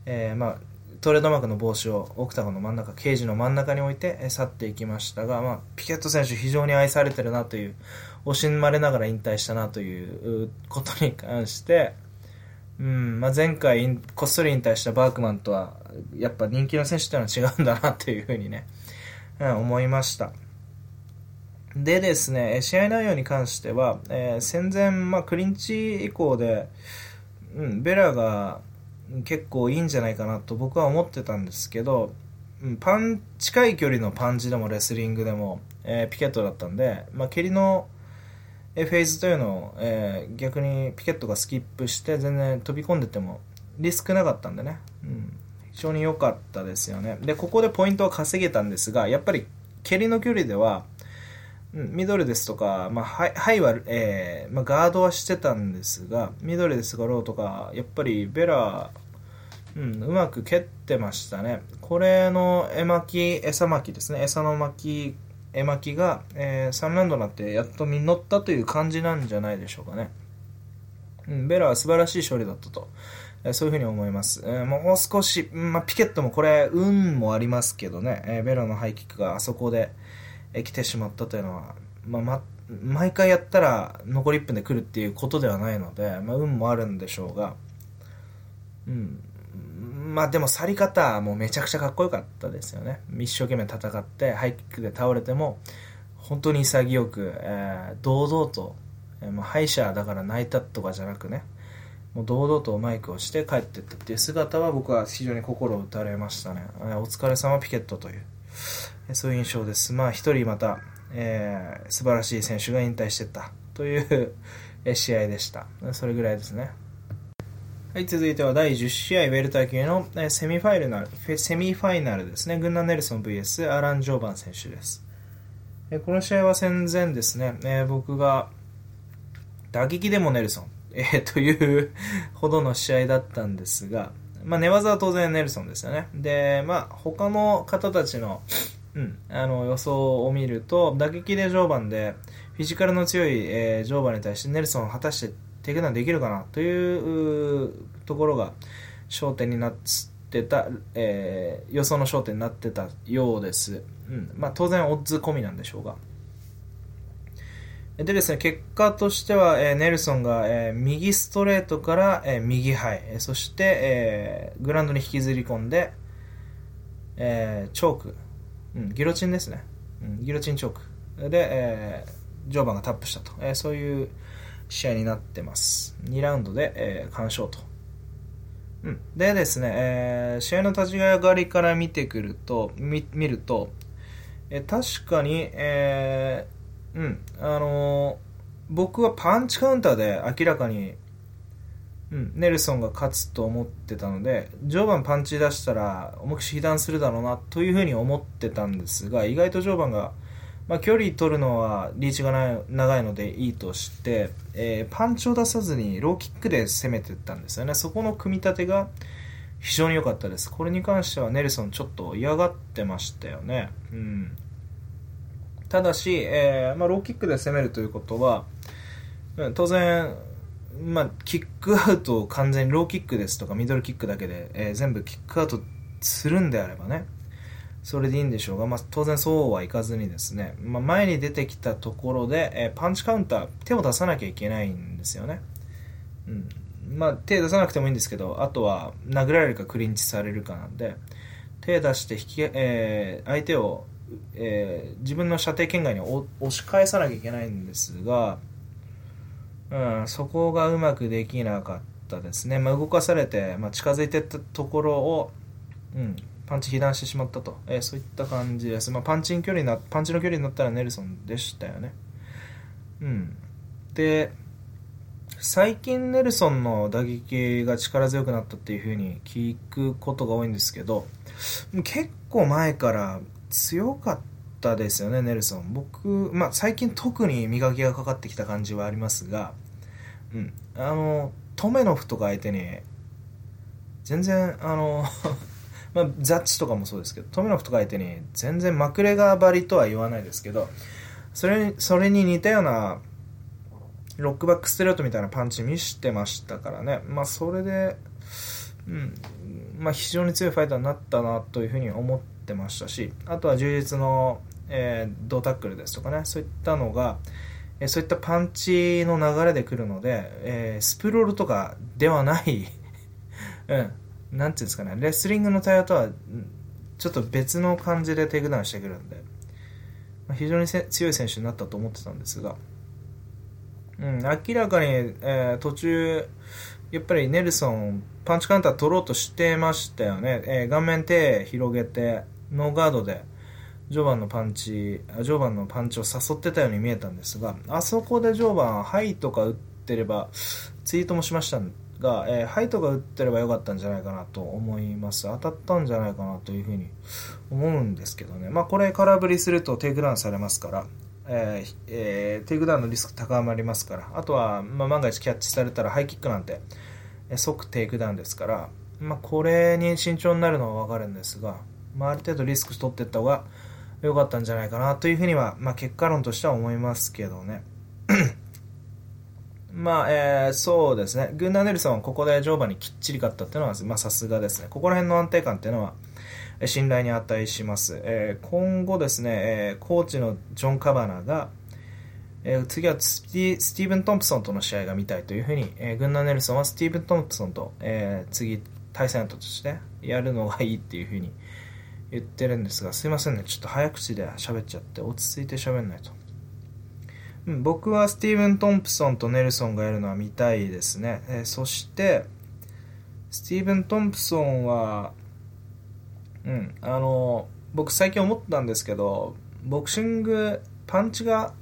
えー、まあ、トレードマークの帽子をオクタゴンの真ん中、ケージの真ん中に置いて去っていきましたが、まあ、ピケット選手非常に愛されてるなという、惜しまれながら引退したなということに関して、うんまあ、前回こっそり引退したバークマンとは、やっぱ人気の選手っていうのは違うんだなっていうふうにね、うん、思いました。でですね、試合内容に関しては、えー、戦前、まあ、クリンチ以降で、うん、ベラが結構いいんじゃないかなと僕は思ってたんですけど、パン、近い距離のパンチでもレスリングでも、えー、ピケットだったんで、まあ、蹴りのフェーズというのを、えー、逆にピケットがスキップして全然飛び込んでてもリスクなかったんでね、うん、非常に良かったですよね。で、ここでポイントは稼げたんですが、やっぱり蹴りの距離では、ミドルですとか、まあ、ハイは、えーまあ、ガードはしてたんですが、ミドルですとかローとか、やっぱりベラ、うん、うまく蹴ってましたね。これの絵巻き、餌巻きですね。餌の巻き、絵巻きが、えー、3ラウンドになってやっと実ったという感じなんじゃないでしょうかね。うん、ベラは素晴らしい勝利だったと。そういうふうに思います。えー、もう少し、まあ、ピケットもこれ、運もありますけどね、えー、ベラのハイキックがあそこでえ、来てしまったというのは、まあ、ま、毎回やったら残り1分で来るっていうことではないので、まあ、運もあるんでしょうが、うん。まあでも去り方もめちゃくちゃかっこよかったですよね。一生懸命戦って、ハイキックで倒れても、本当に潔く、えー、堂々と、えー、ま、歯医者だから泣いたとかじゃなくね、もう堂々とマイクをして帰ってったっていう姿は僕は非常に心を打たれましたね。お疲れ様ピケットという。そういう印象です。まあ、一人また、えー、素晴らしい選手が引退してったという試合でした。それぐらいですね。はい、続いては第10試合、ウェルター級のセミファイナル、セミファイナルですね。グンナ・ネルソン VS アラン・ジョーバン選手です。この試合は戦前ですね、僕が打撃でもネルソン、えー、というほどの試合だったんですが、まあ、寝技は当然ネルソンですよね。で、まあ、他の方たちの、うん、あの予想を見ると、打撃でジョバンで、フィジカルの強い、えー、ジョバンに対してネルソンを果たしてテイクダウンできるかなというところが焦点になってた、えー、予想の焦点になってたようです。うんまあ、当然オッズ込みなんでしょうが。でですね、結果としては、えー、ネルソンが、えー、右ストレートから、えー、右ハイ、えー、そして、えー、グラウンドに引きずり込んで、えー、チョーク、うん、ギロチンですね、うん、ギロチンチョーク。で、えー、ジョーバンがタップしたと、えー、そういう試合になってます。2ラウンドで、えー、完勝と。うん、でですね、えー、試合の立ち上がりから見てくると、見見ると、えー、確かに、えーうん、あのー、僕はパンチカウンターで明らかに、うん、ネルソンが勝つと思ってたので序盤パンチ出したら重くし被弾するだろうなというふうに思ってたんですが意外と序盤が、まあ、距離取るのはリーチがない長いのでいいとして、えー、パンチを出さずにローキックで攻めていったんですよね。そこの組み立てが非常に良かったです。これに関してはネルソンちょっと嫌がってましたよね。うん。ただし、えーまあ、ローキックで攻めるということは、当然、まあ、キックアウトを完全にローキックですとかミドルキックだけで、えー、全部キックアウトするんであればね、それでいいんでしょうが、まあ、当然そうはいかずにですね、まあ、前に出てきたところで、えー、パンチカウンター、手を出さなきゃいけないんですよね。うん。まあ、手出さなくてもいいんですけど、あとは殴られるかクリンチされるかなんで、手出して引き、えー、相手をえー、自分の射程圏外に押し返さなきゃいけないんですが、うん、そこがうまくできなかったですね、まあ、動かされて、まあ、近づいてったところを、うん、パンチ被弾してしまったと、えー、そういった感じです、まあ、パンチ距離なパンチの距離になったらネルソンでしたよね、うん、で最近ネルソンの打撃が力強くなったっていう風に聞くことが多いんですけど結構前から強かったですよね、ネルソン。僕、まあ、最近特に磨きがかかってきた感じはありますが、うん。あの、トメノフとか相手に、全然、あの まあ、ザッチとかもそうですけど、トメノフとか相手に、全然マクレガー張りとは言わないですけど、それに、それに似たような、ロックバックストレートみたいなパンチ見してましたからね。まあ、それで、うん、まあ、非常に強いファイターになったなというふうに思ってましたしあとは充実の、えー、ドタックルですとかねそういったのが、えー、そういったパンチの流れで来るので、えー、スプロールとかではない うんなんていうんですかねレスリングの対応とはちょっと別の感じでテイクダウンしてくるんで、まあ、非常に強い選手になったと思ってたんですが、うん、明らかに、えー、途中やっぱりネルソンパンチカウンター取ろうとしてましたよね、えー、顔面手広げてノーガードでジョバンのパンチジョバンのパンチを誘ってたように見えたんですがあそこでジョバンハイとか打ってればツイートもしましたが、えー、ハイとか打ってればよかったんじゃないかなと思います。当たったんじゃないかなというふうに思うんですけどね。まあこれ空振りするとテイクダウンされますからえーえー、テイクダウンのリスク高まりますからあとは、まあ、万が一キャッチされたらハイキックなんて即テイクダウンですから、まあ、これに慎重になるのは分かるんですが、まあ、ある程度リスク取っていった方が良かったんじゃないかなというふうには、まあ、結果論としては思いますけどね。まあ、えー、そうですね。グンナ・ネルソンはここでジョーバにきっちり勝ったっていうのは、まあ、さすがですね。ここら辺の安定感っていうのは、信頼に値します。えー、今後ですね、えー、コーチのジョン・カバナが、えー、次はスティスティーブン・トンプソンとの試合が見たいというふうに、えー、グンナ・ネルソンはスティーブン・トンプソンと、えー、次対戦としてやるのがいいっていうふうに言ってるんですがすいませんね。ちょっと早口で喋っちゃって落ち着いて喋んないと、うん、僕はスティーブン・トンプソンとネルソンがやるのは見たいですね、えー、そしてスティーブン・トンプソンはうんあの僕最近思ったんですけどボクシングパンチが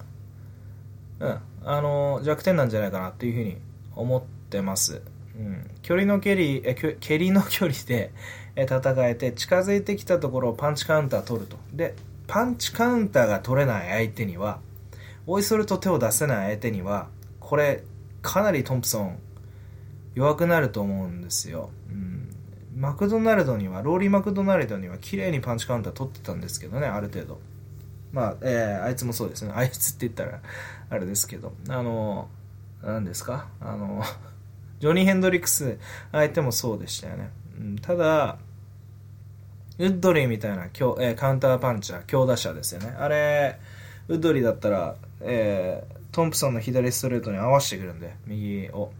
うん、あの弱点なんじゃないかなっていうふうに思ってます。うん、距離の蹴り、え蹴りの距離で戦えて近づいてきたところをパンチカウンター取ると。で、パンチカウンターが取れない相手には、おいそれと手を出せない相手には、これ、かなりトンプソン弱くなると思うんですよ。うん、マクドナルドには、ローリー・マクドナルドには綺麗にパンチカウンター取ってたんですけどね、ある程度。まあ、えー、あいつもそうですね。あいつって言ったら、あれですけど、あの、何ですか？あの、ジョニー・ヘンドリックス相手もそうでしたよね。うん、ただ、ウッドリーみたいな強、えー、カウンターパンチャー、強打者ですよね。あれ、ウッドリーだったら、えー、トンプソンの左ストレートに合わせてくるんで、右を。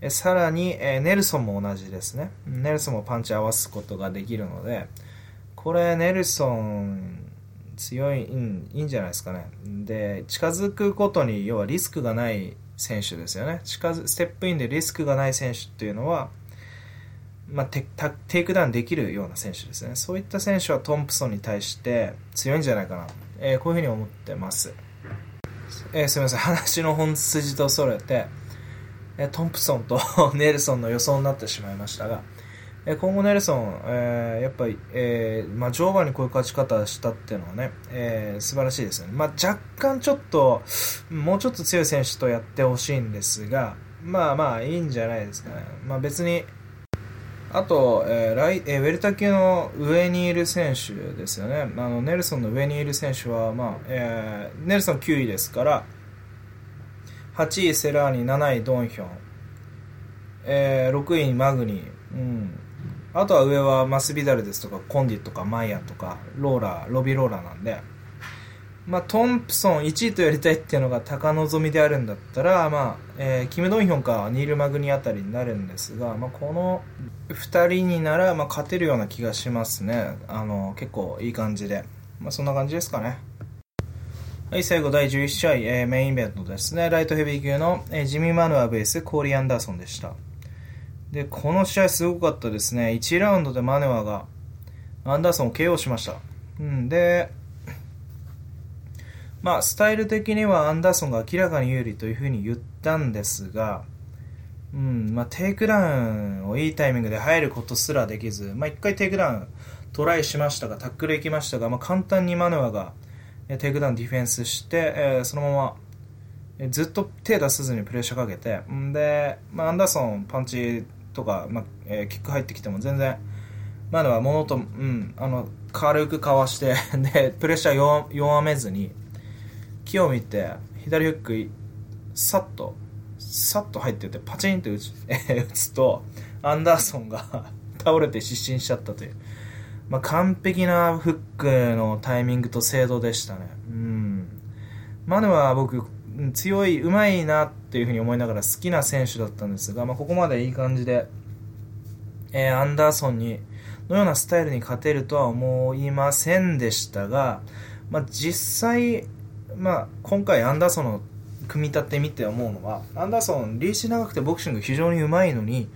えさらに、えー、ネルソンも同じですね。ネルソンもパンチ合わすことができるので、これ、ネルソン強い、うん、いいんじゃないですかね。で、近づくことに、要はリスクがない選手ですよね。近づステップインでリスクがない選手っていうのは、まあ、テテイクダウンできるような選手ですね。そういった選手はトンプソンに対して強いんじゃないかな。えー、こういうふうに思ってます。えー、すみません、話の本筋とそれて、えー、トンプソンと ネルソンの予想になってしまいましたが、えー、今後ネルソン、えー、やっぱり、えーまあ、乗馬にこういう勝ち方したっていうのはね、えー、素晴らしいですね。まあ、若干ちょっと、もうちょっと強い選手とやってほしいんですが、まあまあいいんじゃないですかね。まあ別に、あと、えーライえーウェルタ級の上にいる選手ですよね。あのネルソンの上にいる選手は、まあえーネルソン9位ですから、8位セラーニ、7位ドンヒョン、えー6位マグニー、うん、あとは上はマスビダルですとか、コンディとかマイヤとか、ローラー、ロビローラーなんで、まあ、トンプソン1位とやりたいっていうのが高望みであるんだったら、まあえーキム・ドンヒョンかニール・マグニあたりになるんですが、まあ、この2人になら、まあ、勝てるような気がしますね。あの結構いい感じで、まあ、そんな感じですかね。はい最後第11試合、えーメインイベントですね。ライトヘビー級の、えージミー・マヌアベースコーリー・アンダーソンでした。でこの試合すごかったですね。1ラウンドでマヌアがアンダーソンを KO しました、うん、でまあ、スタイル的にはアンダーソンが明らかに有利というふうに言ったんですが、うんまあ、テイクダウンをいいタイミングで入ることすらできず、まあ、1回テイクダウントライしましたがタックル行きましたが、まあ、簡単にマヌアがテイクダウンディフェンスして、えーそのままずっと手出さずにプレッシャーかけてんで、まあ、アンダーソンパンチとか、まあえーキック入ってきても全然マヌアはものと、うん、あの軽くかわして でプレッシャー弱めずに木を見て左フックさっとさっと入っててパチンって打つ 打つとアンダーソンが 倒れて失神しちゃったという、まあ、完璧なフックのタイミングと精度でしたね。うん。マヌは僕強い、うまいなっていうふうに思いながら好きな選手だったんですが、まあ、ここまでいい感じで、えーアンダーソンにのようなスタイルに勝てるとは思いませんでしたが、まあ、実際、まあ、今回アンダーソンの組み立て見て思うのはアンダーソンリーチ長くてボクシング非常にうまいのに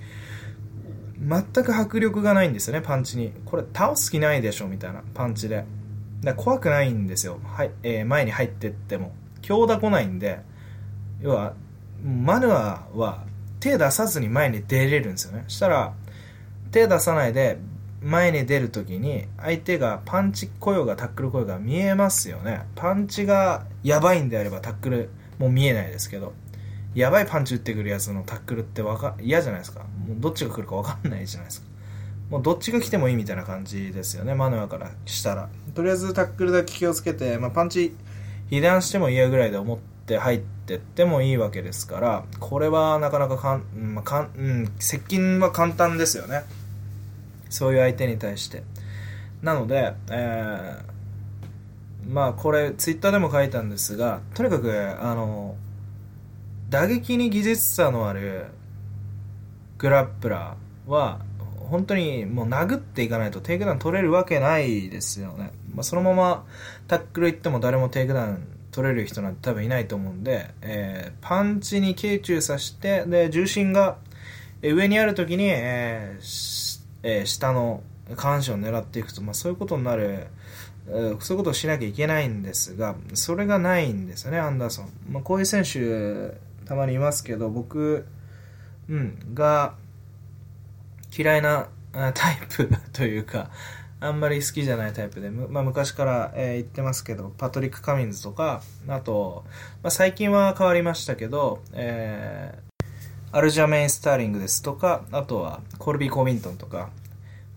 全く迫力がないんですよねパンチに。これ倒す気ないでしょみたいなパンチで。だ怖くないんですよ、はいえー前に入ってっても。強打来ないんで要はマヌアは手出さずに前に出れるんですよね。したら手出さないで前に出るときに相手がパンチ来ようがタックル来ようが見えますよね。パンチがやばいんであればタックルも見えないですけどやばいパンチ打ってくるやつのタックルってわか嫌じゃないですか。もうどっちが来るか分かんないじゃないですか。もうどっちが来てもいいみたいな感じですよねマヌアからしたら。とりあえずタックルだけ気をつけて、まあ、パンチ被弾しても嫌ぐらいで思って入ってってもいいわけですからこれはなかなかか、んまあかんうん、接近は簡単ですよね。そういう相手に対して。なので、えーまあこれツイッターでも書いたんですがとにかくあの打撃に技術差のあるグラップラーは本当にもう殴っていかないとテイクダウン取れるわけないですよね、まあ、そのままタックル行っても誰もテイクダウン取れる人なんて多分いないと思うんで、えーパンチに傾注させてで重心が上にある時に、えーえー下の下半身を狙っていくと、まあ、そういうことになるえーそういうことをしなきゃいけないんですがそれがないんですよねアンダーソン、まあ、こういう選手たまにいますけど僕、うん、が嫌いなタイプ というかあんまり好きじゃないタイプで、まあ、昔から、えー言ってますけどパトリック・カミンズとかあと、まあ、最近は変わりましたけど、えーアルジャメイン・スターリングですとかあとはコルビー・コミントンとか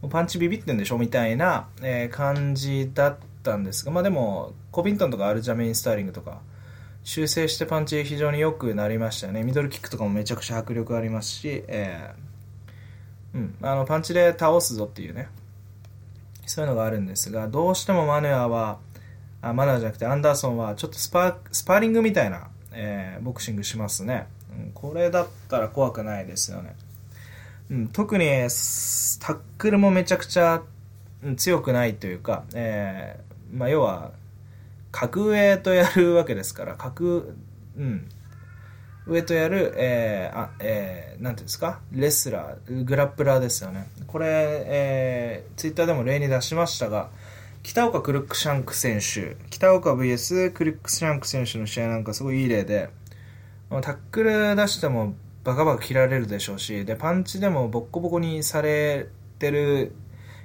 パンチビビってんでしょみたいな、えー感じだったんですが、まあでも、コビントンとかアルジャメイン・スターリングとか、修正してパンチ非常に良くなりましたよね。ミドルキックとかもめちゃくちゃ迫力ありますし、えーうん、あの、パンチで倒すぞっていうね、そういうのがあるんですが、どうしてもマネアは、あマネアじゃなくてアンダーソンはちょっとスパスパーリングみたいな、えーボクシングしますね、これだったら怖くないですよね。うん、特にタックルもめちゃくちゃ強くないというか、えーまあ、要は格上とやるわけですから格、うん、上とやる、えーあえーなんていうんですか？レスラーグラップラーですよねこれ、えーツイッターでも例に出しましたが北岡クルックシャンク選手、北岡 VS クルックシャンク選手の試合なんかすごいいい例で、タックル出してもバカバカ切られるでしょうし、で、パンチでもボッコボコにされてる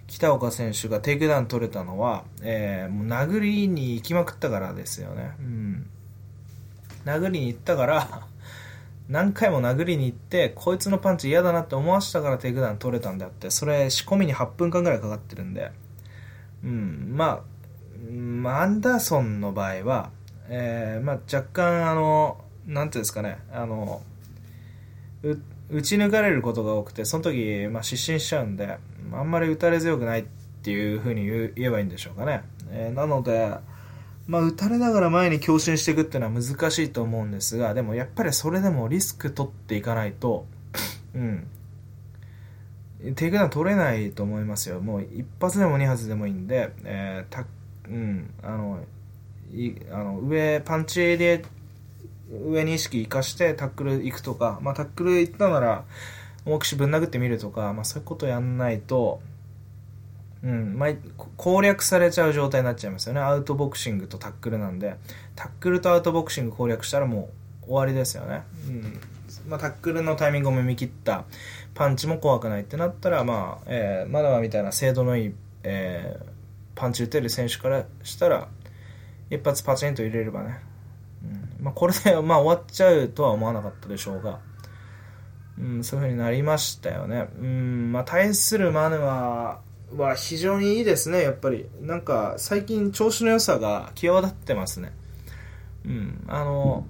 北岡選手がテイクダウン取れたのは、えー、もう殴りに行きまくったからですよね。うん。殴りに行ったから 何回も殴りに行って、こいつのパンチ嫌だなって思わせたからテイクダウン取れたんであって、それ仕込みに8分間ぐらいかかってるんで、うん、まあ、アンダーソンの場合は、えー、まあ若干あの、なんていうんですかね、あの、打ち抜かれることが多くて、その時、まあ、失神しちゃうんで、あんまり打たれ強くないっていうふうに言えばいいんでしょうかね。えー、なので、まあ、打たれながら前に強振していくっていうのは難しいと思うんですが、でもやっぱりそれでもリスク取っていかないと、うん、テイクダウン取れないと思いますよ。もう一発でも二発でもいいんで、えー、た、うん、あの、いあの上、パンチで上に意識生かしてタックル行くとか、まあ、タックル行ったなら、大きしぶん殴ってみるとか、まあ、そういうことやんないと、うん、まあ、攻略されちゃう状態になっちゃいますよね。アウトボクシングとタックルなんで、タックルとアウトボクシング攻略したらもう終わりですよね。うん。まあ、タックルのタイミングを見切った、パンチも怖くないってなったら、まあ、えー、まだまみたいな精度のいい、えー、パンチ打てる選手からしたら、一発パチンと入れればね、まあ、これで、まあ、終わっちゃうとは思わなかったでしょうが、うん、そういう風になりましたよね。うん、まあ、対するマヌは、は非常にいいですね、やっぱり。なんか、最近調子の良さが際立ってますね。うん、あの、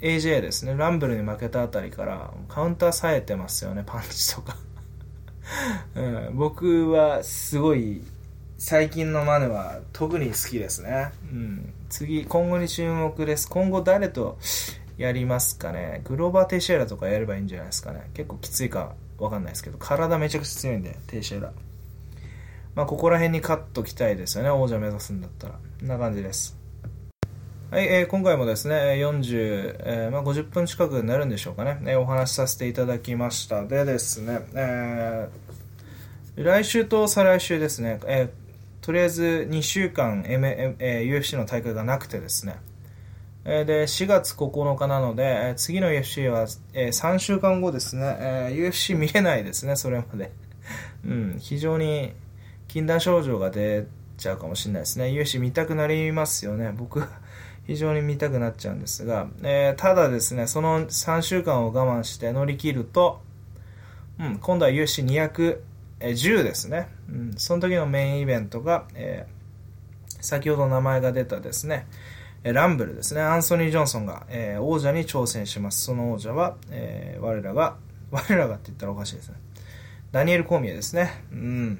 AJ ですね、ランブルに負けたあたりからカウンター冴えてますよね、パンチとか うん、僕はすごい最近のマネは特に好きですね。うん、次、今後に注目です。今後誰とやりますかね？グローバー・テイシェラとかやればいいんじゃないですかね？結構きついかわかんないですけど、体めちゃくちゃ強いんで、テイシェラ。まあ、ここら辺にカットきたいですよね。王者目指すんだったら。こんな感じです。はい、えー、今回もですね、40、えー、まあ、50分近くになるんでしょうかね、えー、お話しさせていただきました。でですね、えー、来週と再来週ですね、え、とりあえず2週間、M えー、UFC の大会がなくてですね、えー、で、4月9日なので、えー、次の UFC は、えー、3週間後ですね、えー、UFC 見れないですね、それまで。うん、非常に禁断症状が出ちゃうかもしれないですね。UFC 見たくなりますよね、僕 非常に見たくなっちゃうんですが、えー、ただですね、その3週間を我慢して乗り切ると、うん、今度は UFC200 UFC210 ですね、うん、その時のメインイベントが、えー、先ほど名前が出たですね、ランブルですね、アンソニー・ジョンソンが、えー、王者に挑戦します。その王者は、えー、我らが、我らがって言ったらおかしいですね。ダニエル・コーミエですね。うん。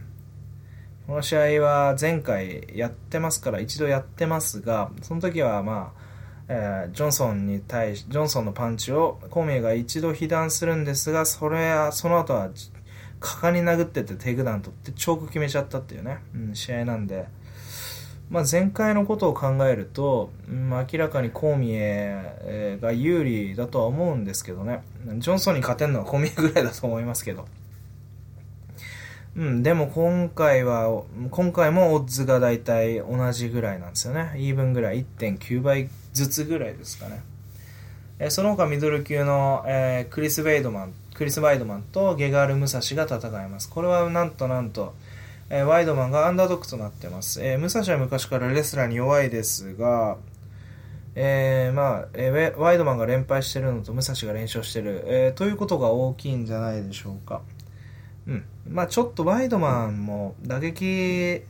この試合は前回やってますから一度やってますが、その時はまあ、えー、ジョンソンに対し、ジョンソンのパンチをコーミーが一度被弾するんですが、それは、その後は、果敢に殴っててテイクダウン取ってチョーク決めちゃったっていうね、うん、試合なんで、まあ、前回のことを考えると、うん、明らかにコーミエが有利だとは思うんですけどね、ジョンソンに勝てるのはコーミエぐらいだと思いますけど。うん、でも今回は、今回もオッズが大体同じぐらいなんですよね。イーブンぐらい、1.9倍ずつぐらいですかね。えその他ミドル級の、えー、クリス・ベイドマン、クリス・ワイドマンとゲガール・ムサシが戦います。これはなんとなんと、えー、ワイドマンがアンダードックとなってます。えー、ムサシは昔からレスラーに弱いですが、えー、まあ、えー、ワイドマンが連敗してるのとムサシが連勝してる、えー、ということが大きいんじゃないでしょうか。うん。まあちょっとワイドマンも打撃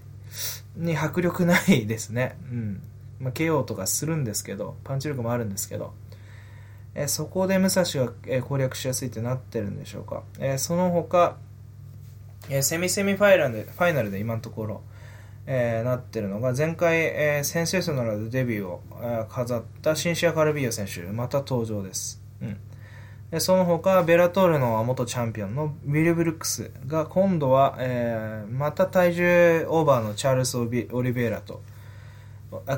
に迫力ないですね。うん。まあ KO とかするんですけど、パンチ力もあるんですけど、えそこで武蔵が、え攻略しやすいってなってるんでしょうか。えその他、えセミセミファイナルで、ファイナルで今のところ、えー、なってるのが、前回、えー、センセーショナルでデビューを、えー、飾ったシンシア・カルビア選手、また登場です。うん。でその他、ベラトールの元チャンピオンのウィル・ブルックスが今度は、えー、また体重オーバーのチャールス・オリベイラと、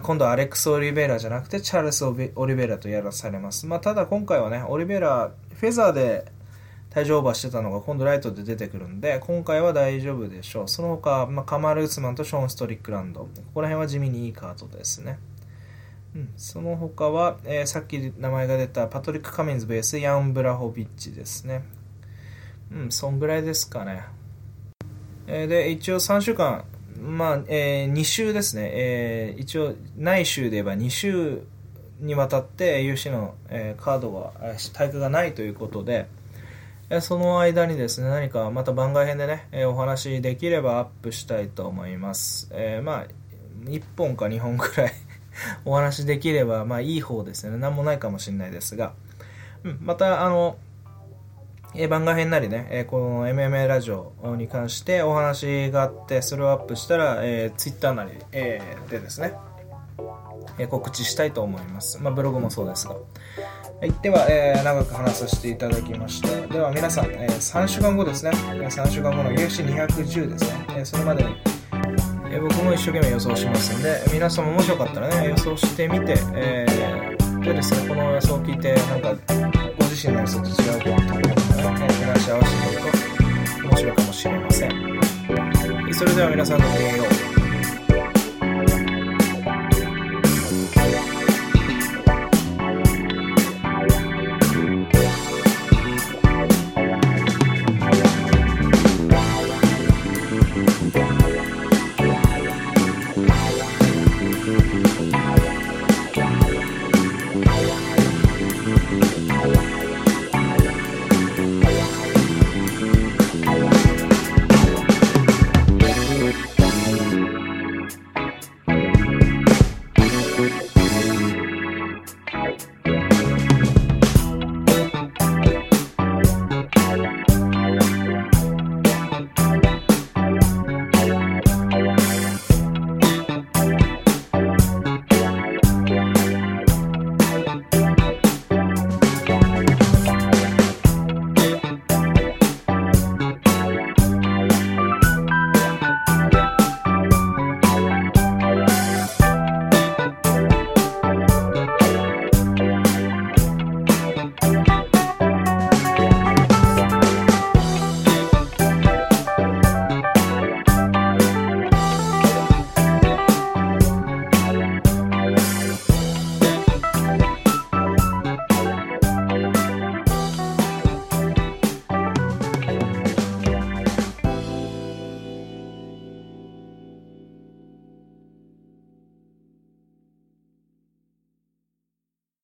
今度はアレックス・オリベイラじゃなくてチャールス・オリベイラとやらされます。まあ、ただ今回はね、オリベイラ、フェザーで体重オーバーしてたのが今度ライトで出てくるんで、今回は大丈夫でしょう。その他、まあ、カマル・ウスマンとショーン・ストリックランド。ここら辺は地味にいいカードですね。うん、その他は、えー、さっき名前が出たパトリック・カミンズベース、ヤン・ブラホビッチですね。うん、そんぐらいですかね。えー、で、一応3週間、まあ、えー、2週ですね。えー、一応、内週で言えば2週にわたって UC の、えー、カードが、対価がないということで、えその間にですね、何かまた番外編でね、えお話できればアップしたいと思います。えまあ、1本か2本くらい お話できれば、まあいい方ですね。何もないかもしれないですが、うん、また、あの、え番外編なりね、えこの MMA ラジオに関してお話があって、それをアップしたら、えー、Twitter なり、え、でですね、え告知したいと思います。まあ、ブログもそうですが。はい、では、えー、長く話させていただきました。では皆さん、えー、3週間後ですね、3週間後の UFC210 ですね、えー、それまでに、え、僕も一生懸命予想しますので、皆さんももしよかったらね、予想してみて、えー、でですね、この予想を聞いて、なんか、ご自身の予想と違うところとかね、照らし合わせてみると面白いかもしれません。それでは皆さんごきげんよう。